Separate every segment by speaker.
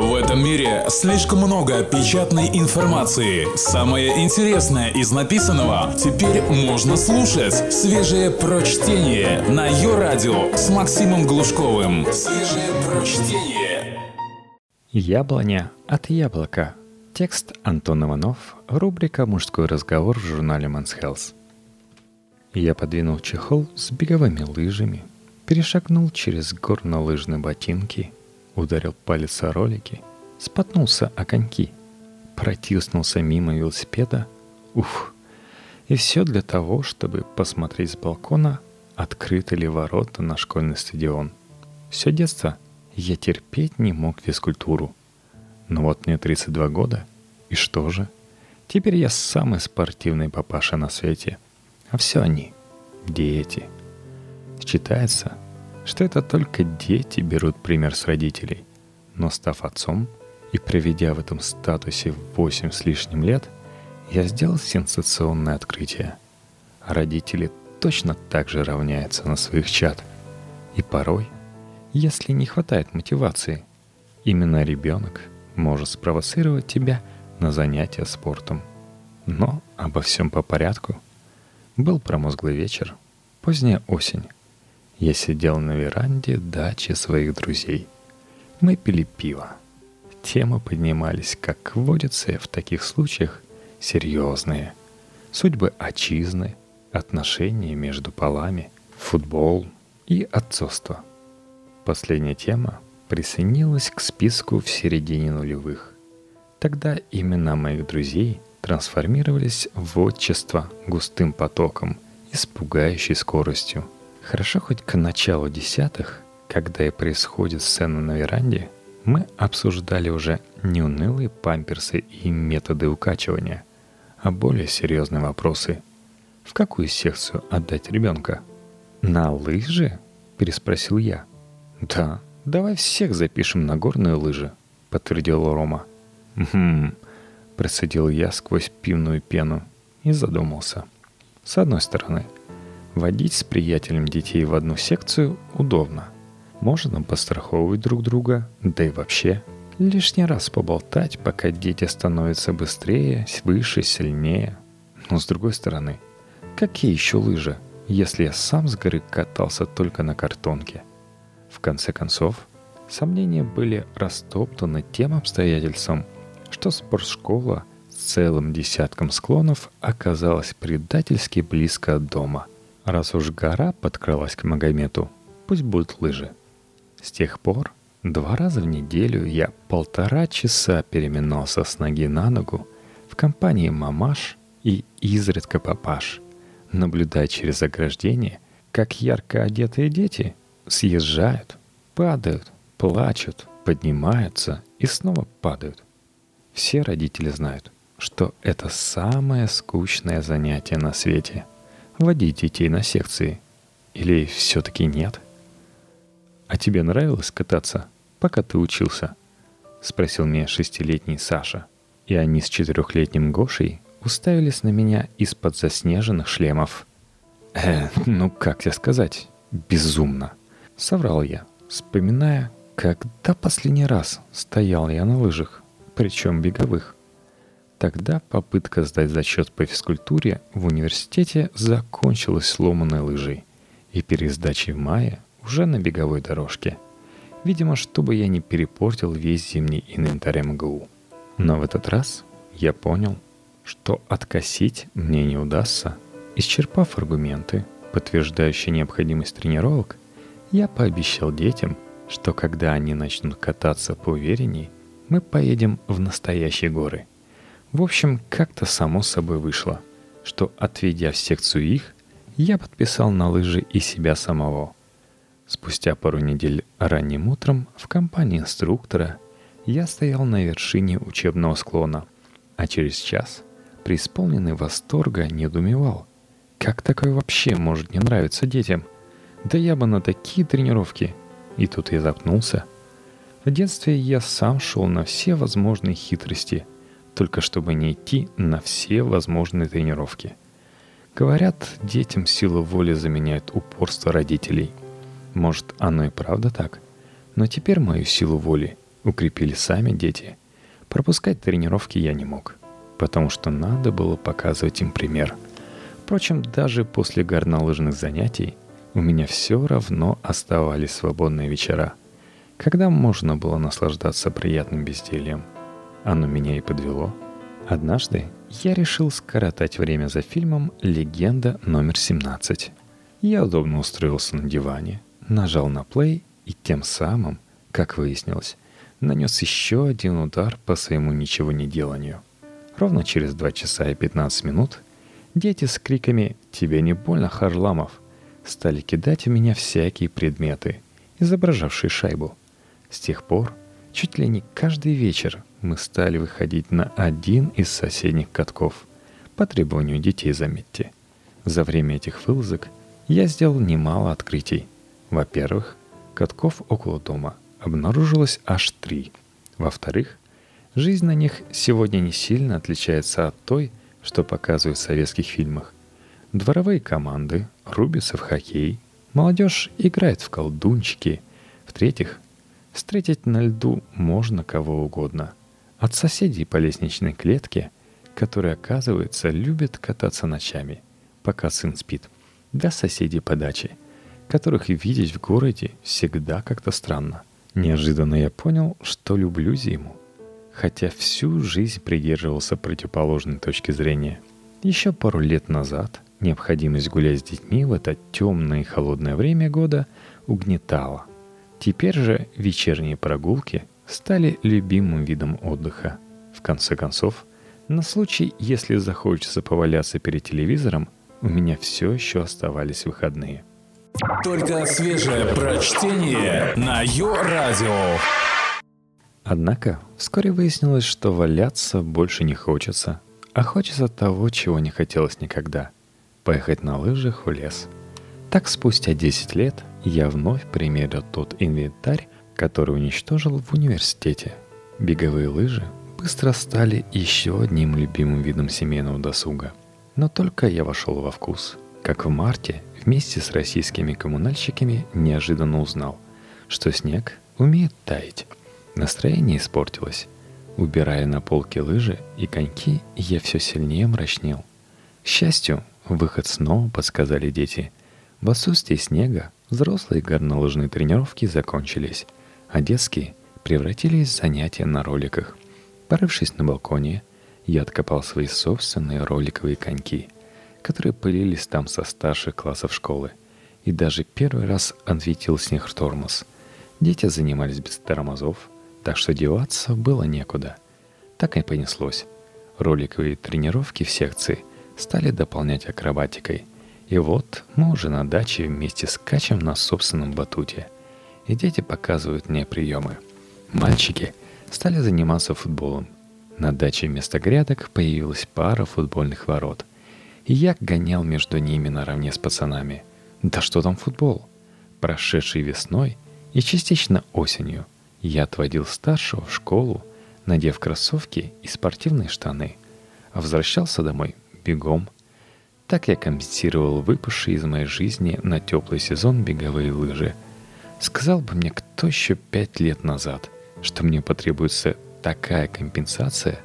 Speaker 1: В этом мире слишком много печатной информации. Самое интересное из написанного теперь можно слушать. Свежее прочтение на ее радио с Максимом Глушковым. Свежее прочтение.
Speaker 2: Яблоня от яблока. Текст Антон Иванов. Рубрика «Мужской разговор» в журнале Men's Health. Я подвинул чехол с беговыми лыжами, перешагнул через горнолыжные ботинки – ударил палец о ролики, споткнулся о коньки, протиснулся мимо велосипеда. Уф! И все для того, чтобы посмотреть с балкона, открыты ли ворота на школьный стадион. Все детство я терпеть не мог физкультуру. Но вот мне 32 года, и что же? Теперь я самый спортивный папаша на свете. А все они — дети. Считается, что это только дети берут пример с родителей. Но став отцом и проведя в этом статусе 8 с лишним лет, я сделал сенсационное открытие. Родители точно так же равняются на своих чад. И порой, если не хватает мотивации, именно ребенок может спровоцировать тебя на занятия спортом. Но обо всем по порядку. Был промозглый вечер, поздняя осень. Я сидел на веранде дачи своих друзей. Мы пили пиво. Темы поднимались, как водится в таких случаях, серьезные. Судьбы отчизны, отношения между полами, футбол и отцовство. Последняя тема присоединилась к списку в середине нулевых. Тогда имена моих друзей трансформировались в отчество густым потоком и с пугающей скоростью – Хорошо хоть к началу десятых, когда и происходит сцена на веранде, мы обсуждали уже не унылые памперсы и методы укачивания, а более серьезные вопросы. В какую секцию отдать ребенка? На лыжи? Переспросил я. Да, давай всех запишем на горные лыжи, подтвердил Рома. Хм, процедил я сквозь пивную пену и задумался. С одной стороны – Водить с приятелем детей в одну секцию удобно. Можно постраховывать друг друга, да и вообще лишний раз поболтать, пока дети становятся быстрее, выше, сильнее. Но с другой стороны, какие еще лыжи, если я сам с горы катался только на картонке? В конце концов, сомнения были растоптаны тем обстоятельством, что спортшкола с целым десятком склонов оказалась предательски близко от дома – Раз уж гора подкралась к Магомету, пусть будут лыжи. С тех пор два раза в неделю я полтора часа переминался с ноги на ногу в компании мамаш и изредка папаш, наблюдая через ограждение, как ярко одетые дети съезжают, падают, плачут, поднимаются и снова падают. Все родители знают, что это самое скучное занятие на свете — водить детей на секции? Или все-таки нет? А тебе нравилось кататься, пока ты учился? Спросил меня шестилетний Саша. И они с четырехлетним Гошей уставились на меня из-под заснеженных шлемов. «Э, ну как тебе сказать? Безумно!» Соврал я, вспоминая, когда последний раз стоял я на лыжах, причем беговых. Тогда попытка сдать зачет по физкультуре в университете закончилась сломанной лыжей и пересдачей в мае уже на беговой дорожке. Видимо, чтобы я не перепортил весь зимний инвентарь МГУ. Но в этот раз я понял, что откосить мне не удастся. Исчерпав аргументы, подтверждающие необходимость тренировок, я пообещал детям, что когда они начнут кататься поуверенней, мы поедем в настоящие горы – в общем, как-то само собой вышло, что, отведя в секцию их, я подписал на лыжи и себя самого. Спустя пару недель ранним утром в компании инструктора я стоял на вершине учебного склона, а через час, преисполненный восторга, недоумевал, как такое вообще может не нравиться детям? Да я бы на такие тренировки. И тут я запнулся. В детстве я сам шел на все возможные хитрости – только чтобы не идти на все возможные тренировки. Говорят, детям силу воли заменяет упорство родителей. Может, оно и правда так. Но теперь мою силу воли укрепили сами дети. Пропускать тренировки я не мог, потому что надо было показывать им пример. Впрочем, даже после горнолыжных занятий у меня все равно оставались свободные вечера, когда можно было наслаждаться приятным бездельем. Оно меня и подвело. Однажды я решил скоротать время за фильмом «Легенда номер 17». Я удобно устроился на диване, нажал на плей и тем самым, как выяснилось, нанес еще один удар по своему ничего не деланию. Ровно через 2 часа и 15 минут дети с криками «Тебе не больно, Харламов?» стали кидать в меня всякие предметы, изображавшие шайбу. С тех пор, чуть ли не каждый вечер, мы стали выходить на один из соседних катков. По требованию детей, заметьте. За время этих вылазок я сделал немало открытий. Во-первых, катков около дома обнаружилось аж три. Во-вторых, жизнь на них сегодня не сильно отличается от той, что показывают в советских фильмах. Дворовые команды рубятся в хоккей, молодежь играет в колдунчики. В-третьих, встретить на льду можно кого угодно. От соседей по лестничной клетке, которые, оказывается, любят кататься ночами, пока сын спит, до соседей по даче, которых видеть в городе всегда как-то странно. Неожиданно я понял, что люблю зиму, хотя всю жизнь придерживался противоположной точки зрения. Еще пару лет назад необходимость гулять с детьми в это темное и холодное время года угнетала. Теперь же вечерние прогулки стали любимым видом отдыха. В конце концов, на случай, если захочется поваляться перед телевизором, у меня все еще оставались выходные.
Speaker 1: Только свежее прочтение на Йо-Радио.
Speaker 2: Однако вскоре выяснилось, что валяться больше не хочется, а хочется того, чего не хотелось никогда — поехать на лыжах в лес. Так спустя 10 лет я вновь примерил тот инвентарь, который уничтожил в университете. Беговые лыжи быстро стали еще одним любимым видом семейного досуга. Но только я вошел во вкус, как в марте вместе с российскими коммунальщиками неожиданно узнал, что снег умеет таять. Настроение испортилось. Убирая на полке лыжи и коньки, я все сильнее мрачнел. К счастью, выход снова подсказали дети. В отсутствие снега взрослые горнолыжные тренировки закончились – а детские превратились в занятия на роликах. Порывшись на балконе, я откопал свои собственные роликовые коньки, которые пылились там со старших классов школы, и даже первый раз ответил с них тормоз. Дети занимались без тормозов, так что деваться было некуда. Так и понеслось. Роликовые тренировки в секции стали дополнять акробатикой. И вот мы уже на даче вместе скачем на собственном батуте – и дети показывают мне приемы. Мальчики стали заниматься футболом. На даче вместо грядок появилась пара футбольных ворот. И я гонял между ними наравне с пацанами. Да что там футбол? Прошедшей весной и частично осенью я отводил старшего в школу, надев кроссовки и спортивные штаны, а возвращался домой бегом. Так я компенсировал выпавшие из моей жизни на теплый сезон беговые лыжи – Сказал бы мне кто еще пять лет назад, что мне потребуется такая компенсация,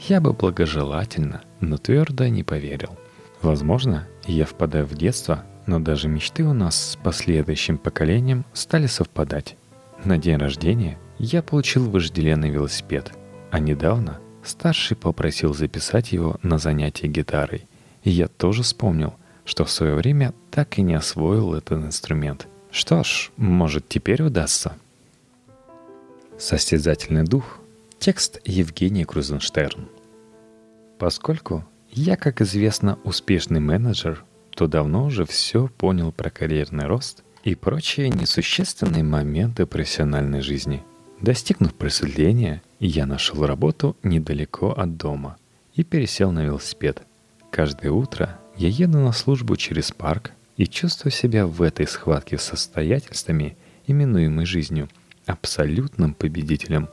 Speaker 2: я бы благожелательно, но твердо не поверил. Возможно, я впадаю в детство, но даже мечты у нас с последующим поколением стали совпадать. На день рождения я получил вожделенный велосипед, а недавно старший попросил записать его на занятие гитарой. И я тоже вспомнил, что в свое время так и не освоил этот инструмент – что ж, может теперь удастся. Состязательный дух. Текст Евгений Крузенштерн. Поскольку я, как известно, успешный менеджер, то давно уже все понял про карьерный рост и прочие несущественные моменты профессиональной жизни. Достигнув просветления, я нашел работу недалеко от дома и пересел на велосипед. Каждое утро я еду на службу через парк и чувствую себя в этой схватке с обстоятельствами, именуемой жизнью, абсолютным победителем.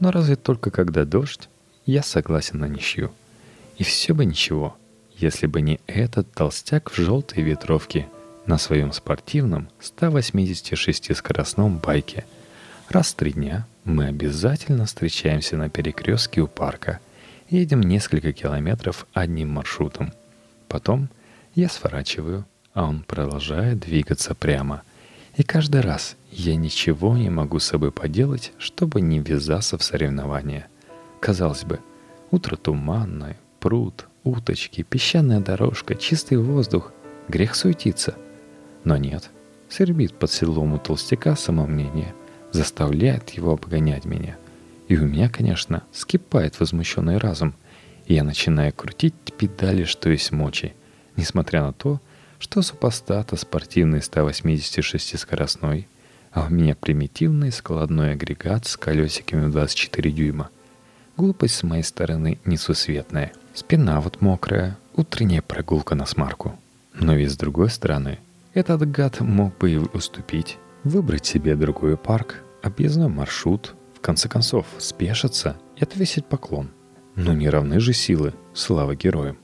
Speaker 2: Но разве только когда дождь, я согласен на ничью. И все бы ничего, если бы не этот толстяк в желтой ветровке на своем спортивном 186-скоростном байке. Раз в три дня мы обязательно встречаемся на перекрестке у парка. Едем несколько километров одним маршрутом. Потом я сворачиваю, а он продолжает двигаться прямо. И каждый раз я ничего не могу с собой поделать, чтобы не ввязаться в соревнования. Казалось бы, утро туманное, пруд, уточки, песчаная дорожка, чистый воздух. Грех суетиться. Но нет. Свербит под седлом у толстяка самомнение, заставляет его обгонять меня. И у меня, конечно, скипает возмущенный разум, и я начинаю крутить педали, что есть мочи, несмотря на то, что супостата спортивный 186-скоростной, а у меня примитивный складной агрегат с колесиками в 24 дюйма. Глупость с моей стороны несусветная. Спина вот мокрая, утренняя прогулка на смарку. Но ведь с другой стороны, этот гад мог бы и уступить, выбрать себе другой парк, объездной маршрут, в конце концов спешиться и отвесить поклон. Но не равны же силы, слава героям.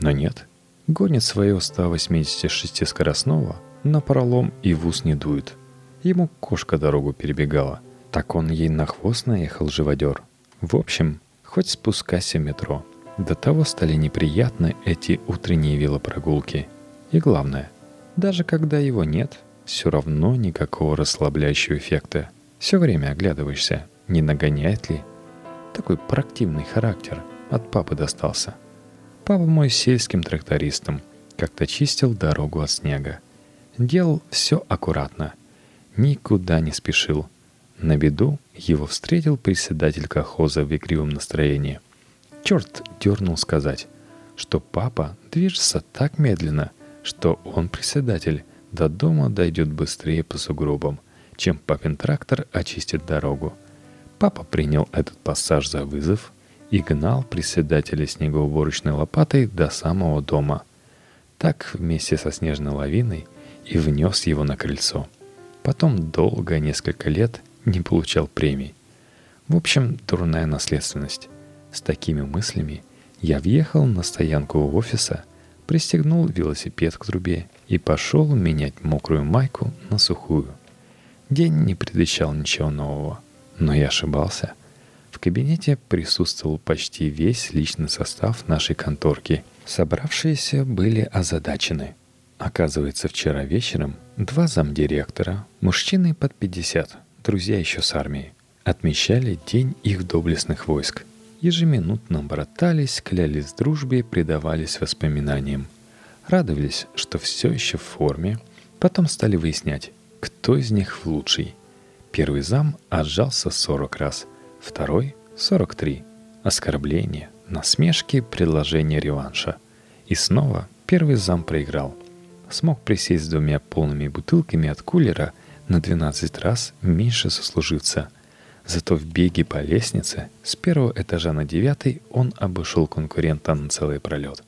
Speaker 2: Но нет, гонит своего 186 скоростного, на пролом и в ус не дует. Ему кошка дорогу перебегала. Так он ей на хвост наехал живодер. В общем, хоть спускайся в метро. До того стали неприятны эти утренние велопрогулки. И главное, даже когда его нет, все равно никакого расслабляющего эффекта. Все время оглядываешься, не нагоняет ли. Такой проактивный характер от папы достался – Папа мой сельским трактористом как-то чистил дорогу от снега. Делал все аккуратно. Никуда не спешил. На беду его встретил председатель колхоза в игривом настроении. Черт дернул сказать, что папа движется так медленно, что он, председатель, до дома дойдет быстрее по сугробам, чем папин трактор очистит дорогу. Папа принял этот пассаж за вызов – и гнал председателя снегоуборочной лопатой до самого дома. Так вместе со снежной лавиной и внес его на крыльцо. Потом долго, несколько лет, не получал премий. В общем, дурная наследственность. С такими мыслями я въехал на стоянку у офиса, пристегнул велосипед к трубе и пошел менять мокрую майку на сухую. День не предвещал ничего нового, но я ошибался – в кабинете присутствовал почти весь личный состав нашей конторки. Собравшиеся были озадачены. Оказывается, вчера вечером два замдиректора, мужчины под 50, друзья еще с армии, отмечали День их доблестных войск. Ежеминутно братались, клялись в дружбе, предавались воспоминаниям. Радовались, что все еще в форме. Потом стали выяснять, кто из них лучший. Первый зам отжался 40 раз – Второй — 43. Оскорбление, насмешки, предложение реванша. И снова первый зам проиграл. Смог присесть с двумя полными бутылками от кулера на 12 раз меньше сослуживца. Зато в беге по лестнице с первого этажа на девятый он обошел конкурента на целый пролет.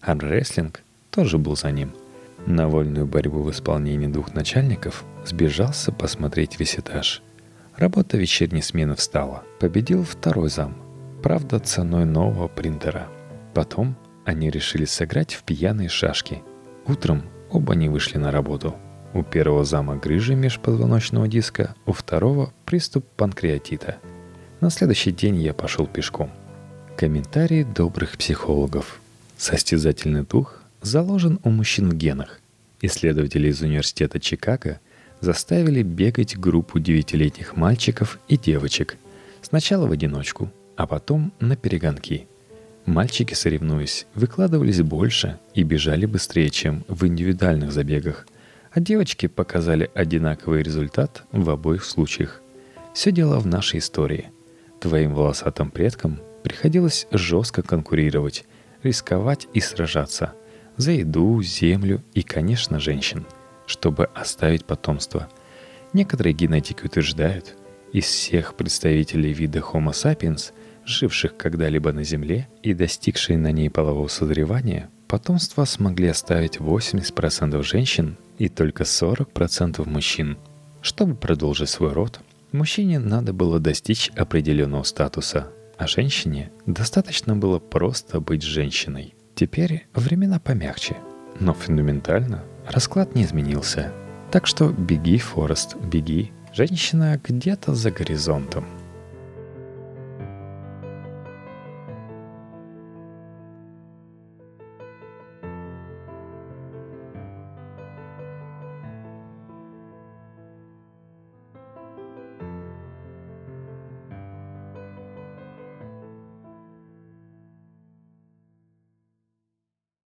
Speaker 2: Армрестлинг тоже был за ним. На вольную борьбу в исполнении двух начальников сбежался посмотреть весь этаж – Работа вечерней смены встала. Победил второй зам. Правда, ценой нового принтера. Потом они решили сыграть в пьяные шашки. Утром оба не вышли на работу. У первого зама грыжа межпозвоночного диска, у второго приступ панкреатита. На следующий день я пошел пешком. Комментарии добрых психологов. Состязательный дух заложен у мужчин в генах. Исследователи из университета Чикаго – заставили бегать группу девятилетних мальчиков и девочек. Сначала в одиночку, а потом на перегонки. Мальчики, соревнуясь, выкладывались больше и бежали быстрее, чем в индивидуальных забегах, а девочки показали одинаковый результат в обоих случаях. Все дело в нашей истории. Твоим волосатым предкам приходилось жестко конкурировать, рисковать и сражаться за еду, землю и, конечно, женщин – чтобы оставить потомство. Некоторые генетики утверждают, из всех представителей вида Homo sapiens, живших когда-либо на Земле и достигшие на ней полового созревания, потомство смогли оставить 80% женщин и только 40% мужчин. Чтобы продолжить свой род, мужчине надо было достичь определенного статуса, а женщине достаточно было просто быть женщиной. Теперь времена помягче, но фундаментально Расклад не изменился. Так что беги, Форест, беги. Женщина где-то за горизонтом –